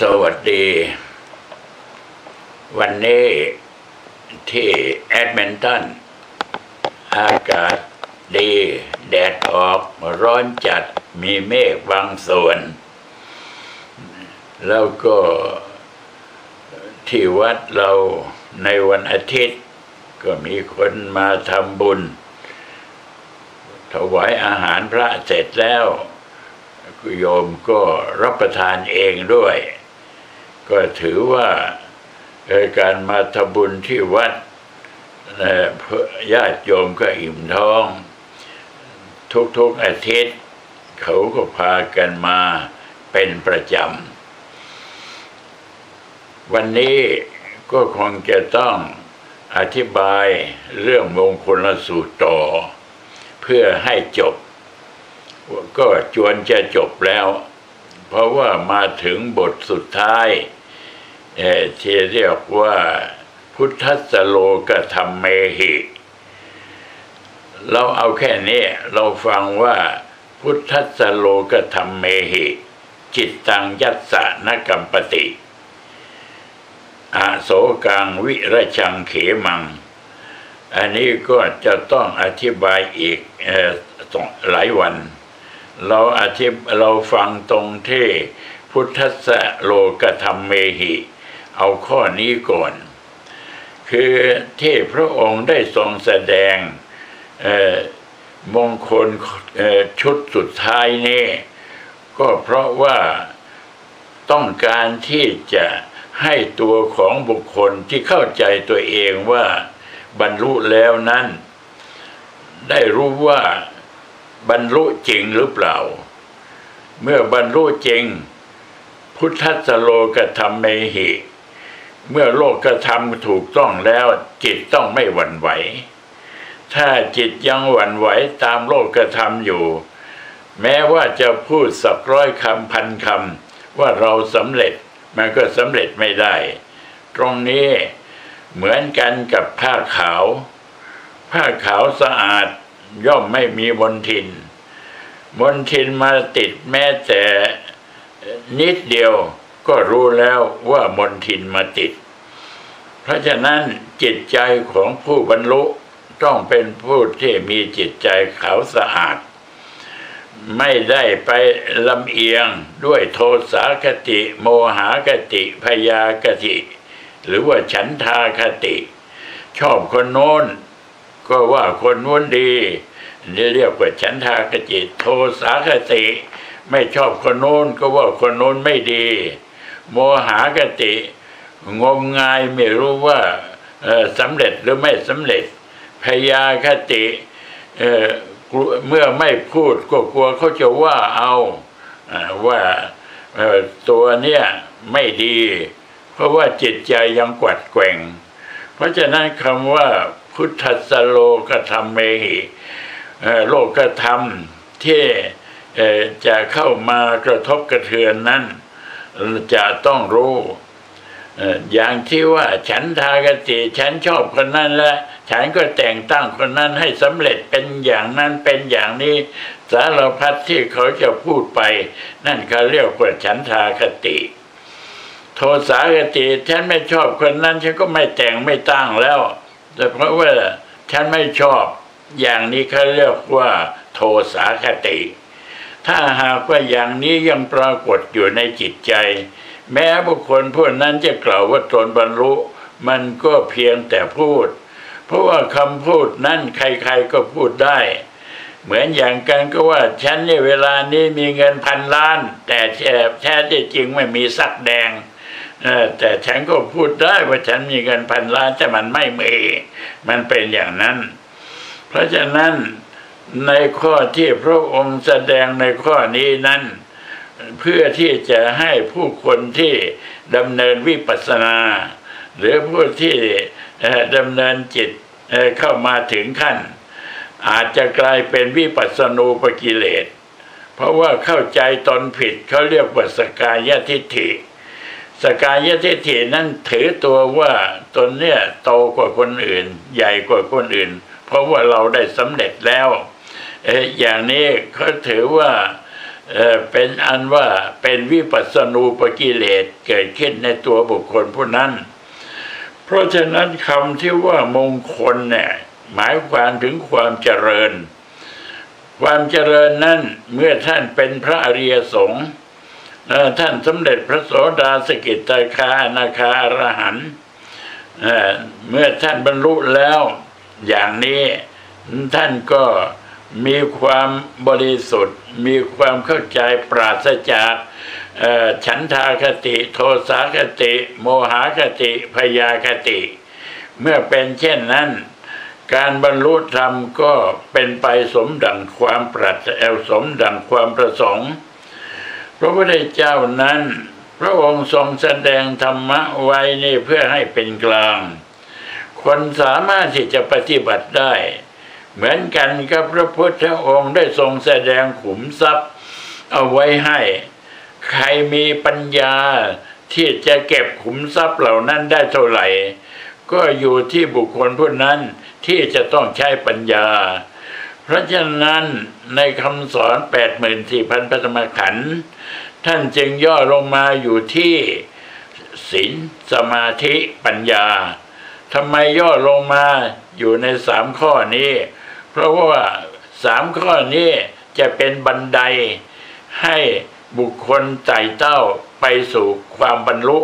สวัสดี วันนี้ที่แอดมินตันอากาศดี แดดออกร้อนจัดมีเมฆบางส่วน แล้วก็ที่วัดเราในวันอาทิตย์ ก็มีคนมาทำบุญ ถวายอาหารพระเสร็จแล้วโยมก็รับประทานเองด้วย ก็ถือว่าการมาทำบุญที่วัดเอ่อเพื่อญาติโยมก็อิ่มท้อง ทุกๆอาทิตย์ เขาก็พากันมาเป็นประจำ วันนี้ก็คงจะต้องอธิบายเรื่องมงคลสูตรต่อ เพื่อให้จบ ก็จวนจะจบแล้ว เพราะว่ามาถึงบทสุดท้ายเอ่อที่เรียกว่าพุทธสโลกธรรมเมหิ เราเอาแค่นี้เราฟังว่าพุทธสโลกธรรมเมหิ จิตตังยัสสะนกัมปติอาโสกังวิรชังเขมัง อันนี้ก็จะต้องอธิบายอีกออหลายวัน เราอธิบเราฟังตรงที่พุทธสโลกธรรมเมหิ เอาข้อนี้ก่อน คือที่พระองค์ได้ทรงแสดงมงคลชุดสุดท้ายนี่ก็เพราะว่าต้องการที่จะให้ตัวของบุคคลที่เข้าใจตัวเองว่าบรรลุแล้วนั้น ได้รู้ว่า บรรลุจริงหรือเปล่า เมื่อบรรลุจริง พุทธสโลกธรรมเมหิ เมื่อโลกกระทำถูกต้องแล้วจิตต้องไม่หวั่นไหว ถ้าจิตยังหวั่นไหวตามโลกกระทำอยู่ แม้ว่าจะพูดสักร้อยคำพันคำว่าเราสำเร็จมันก็สำเร็จไม่ได้ ตรงนี้เหมือนกันกับผ้าขาว ผ้าขาวสะอาด ย่อมไม่มีมลทินมลทินมาติดแม้แต่นิดเดียวก็รู้แล้วว่ามลทินมาติด เพราะฉะนั้นจิตใจของผู้บรรลุต้องเป็นผู้ที่มีจิตใจขาวสะอาด ไม่ได้ไปลำเอียงด้วยโทสาคติ โมหากติพยากติ หรือว่าฉันทาคติ ชอบคนโน้น ก็ว่าคนโน้นดีนี่เรียกว่าฉันทากติโทสาคติ ไม่ชอบคนโน้นก็ว่าคนโน้นไม่ดี โมหากติ งมงายไม่รู้ว่าสำเร็จหรือไม่สำเร็จ พยาคติเมื่อไม่พูดก็กลัวเขาจะว่าเอาว่าตัวเนี้ยไม่ดี เพราะว่าจิตใจยังกวัดแกว่ง เพราะฉะนั้นคำว่า พุทธสโลกธรรมเมหิเอ่อโลกธรรมที่จะเข้ามากระทบกระเทือนนั้น จะต้องรู้เอ่ออย่างที่ว่าฉันทากติฉันชอบคนนั้นและฉันก็แต่งตั้งคนนั้นให้สำเร็จเป็นอย่างนั้นเป็นอย่างนี้สารพัดที่เขาจะพูดไป นั่นเขาเรียกว่าฉันทากติ โทสากติฉันไม่ชอบคนนั้น ฉันก็ไม่แต่งไม่ตั้งแล้ว แต่เพราะว่าฉันไม่ชอบอย่างนี้เขาเรียกว่า โทสาคติ ถ้าหากว่าอย่างนี้ยังปรากฏอยู่ในจิตใจ แม้บุคคลผู้นั้นจะกล่าวว่าตนบรรลุ มันก็เพียงแต่พูด เพราะว่าคำพูดนั้นใครๆก็พูดได้ เหมือนอย่างกันก็ว่าฉันในยเวลานี้มีเงินพันล้าน แต่แท้แท้ที่จริงไม่มีสักแดง แต่ฉันก็พูดได้ว่าฉันมีเงินพันล้านแต่มันไม่มีมันเป็นอย่างนั้น เพราะฉะนั้นในข้อที่พระองค์แสดงในข้อนี้นั้น เพื่อที่จะให้ผู้คนที่ดำเนินวิปัสสนา หรือผู้ที่ดำเนินจิตเอ่อเข้ามาถึงขั้น อาจจะกลายเป็นวิปัสสนูปกิเลส เพราะว่าเข้าใจตนผิดเขาเรียกว่าสกายทิฏฐิ สกายทิฏฐินั้นถือตัวว่าตนเนี่ยโตกว่าคนอื่น ใหญ่กว่าคนอื่น เพราะว่าเราได้สำเร็จแล้วเออย่างนี้เขาถือว่าเเป็นอันว่าเป็นวิปัสสนูปกิเลสเกิดขึ้นในตัวบุคคลผู้นั้น เพราะฉะนั้นคำที่ว่ามงคลเนี่ยหมายความถึงความเจริญ ความเจริญนั้นเมื่อท่านเป็นพระอริยสงฆ์ ท่านสมเด็จพระโสดาสกิตาคาอนาคาอรหันเเมื่อท่านบรรลุแล้วอย่างนี้ท่านก็มีความบริสุทธิ์ มีความเข้าใจปราศจากฉันทาคติ โทสาคติ โมหคติพยาคติ เมื่อเป็นเช่นนั้น การบรรลุธรรมก็เป็นไปสมดังความปรารถเออสมดังความประสงค์ พระพุทธเจ้านั้น พระองค์ทรงแสดงธรรมะไว้นี่เพื่อให้เป็นกลาง คนสามารถที่จะปฏิบัติได้ เหมือนกันกับพระพุทธองค์ได้ทรงแสดงขุมทรัพย์ เอาไว้ให้ ใครมีปัญญาที่จะเก็บขุมทรัพย์เหล่านั้นได้เท่าไหร่ ก็อยู่ที่บุคคลผู้นั้นที่จะต้องใช้ปัญญา เพราะฉะนั้นในคำสอน 84,000พัฒมขันธ์ท่านจึงย่อลงมาอยู่ที่ศีลสมาธิปัญญาทำไมย่อลงมาอยู่ในสามข้อนี้ เพราะว่าสามข้อนี้จะเป็นบันไดให้บุคคลไต่เต้าไปสู่ความบรรลุ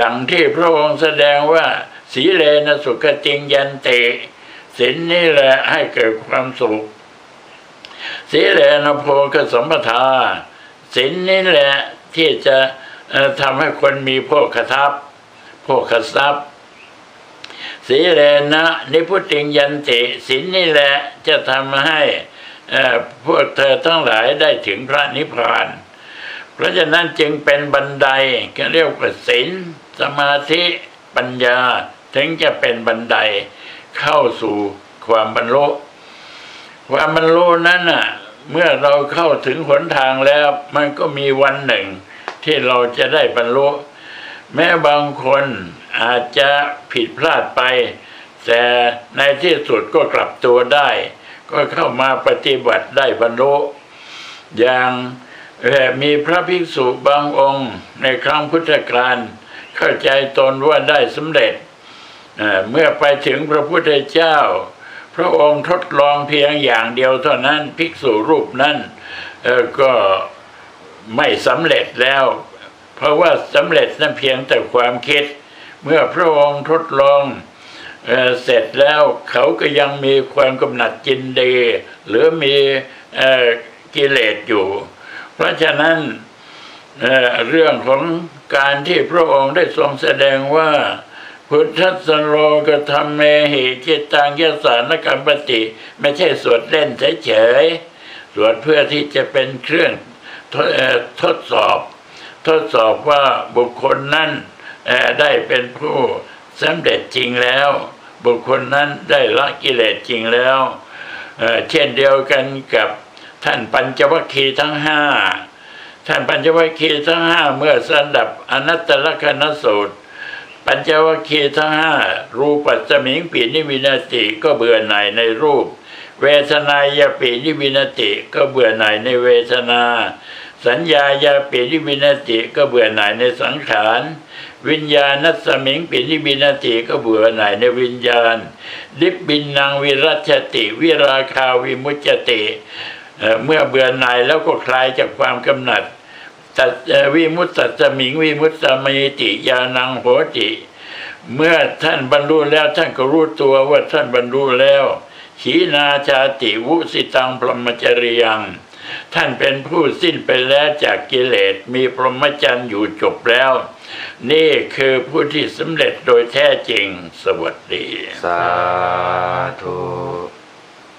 ดังที่พระองค์แสดงว่าสีเลนะสุขติงยันเต ศีลนี่แหละให้เกิดความสุขสีเลนโพกสมปทาศีลนี่แหละที่จะทำให้คนมีโภคทัพย์โภคทรัพย์สีเลนะนิพุติงยันติศีลนี่แหละจะทำให้พวกเธอทั้งหลายได้ถึงพระนิพพาน เพราะฉะนั้นจึงเป็นบันไดก็เรียกว่าศีลสมาธิปัญญาถึงจะเป็นบันได เข้าสู่ความบรรลุความบรรลุนั้นน่ะ เมื่อเราเข้าถึงหนทางแล้ว มันก็มีวันหนึ่ง ที่เราจะได้บรรลุแม้บางคนอาจจะผิดพลาดไป แต่ในที่สุดก็กลับตัวได้ ก็เข้ามาปฏิบัติได้บรรลุอย่างมีพระภิกษุบางองค์ ในครั้งพุทธกาลเข้าใจตนว่าได้สำเร็จ เมื่อไปถึงพระพุทธเจ้า พระองค์ทดลองเพียงอย่างเดียวเท่านั้นภิกษุรูปนั้นก็ไม่สำเร็จแล้ว เพราะว่าสำเร็จนั้นเพียงแต่ความคิด เมื่อพระองค์ทดลองเอเสร็จแล้วเขาก็ยังมีความกำหนัดจินดี หรือมีอกิเลสอยู่ เพราะฉะนั้นเเรื่องของการที่พระองค์ได้ทรงแสดงว่า พุทธัสโลกธรรมเมหิจิตตังยสานกรรมปติไม่ใช่สวดเล่นเฉยๆ สวดเพื่อที่จะเป็นเครื่องทดเอ่อทดสอบ ทดสอบว่าบุคคลนั้นได้เป็นผู้สำเร็จจริงแล้ว บุคคลนั้นได้ละกิเลสจริงแล้วเช่นเดียวกันกับท่านปัญจวัคคีย์ทั้งห้าท่านปัญจวัคคีย์ทั้งห้าเมื่อสดับอนัตตลักขณสูตร ปัญจวัคคีย์ทั้งห้ารูปัสมิงปิ นิพพินทะติก็เบื่อหน่ายในรูป เวทะนายะปิ นิพพินทะติก็เบื่อหน่ายในเวทนา สัญญายะปิ นิพพินทะติก็เบื่อหน่ายในสังขารวิญญาณสมิงปีนิวินาติก็เบื่อหน่ายในวิญญาณดิบบินนางวิรัชติวิราคาวิมุจติ เมื่อเบื่อหน่ายแล้วก็คลายจากความกำหนัด ตัดวิมุตตัสมิงวิมุตตมิติยานังโหติ เมื่อท่านบรรลุแล้วท่านก็รู้ตัวว่าท่านบรรลุแล้วขีนาชาติวุสิตังพรหมจริยังท่านเป็นผู้สิ้นไปแล้วจากกิเลสมีพรหมจรรย์อยู่จบแล้ว นี่คือผู้ที่สำเร็จโดยแท้จริงสวัสดี สาธุ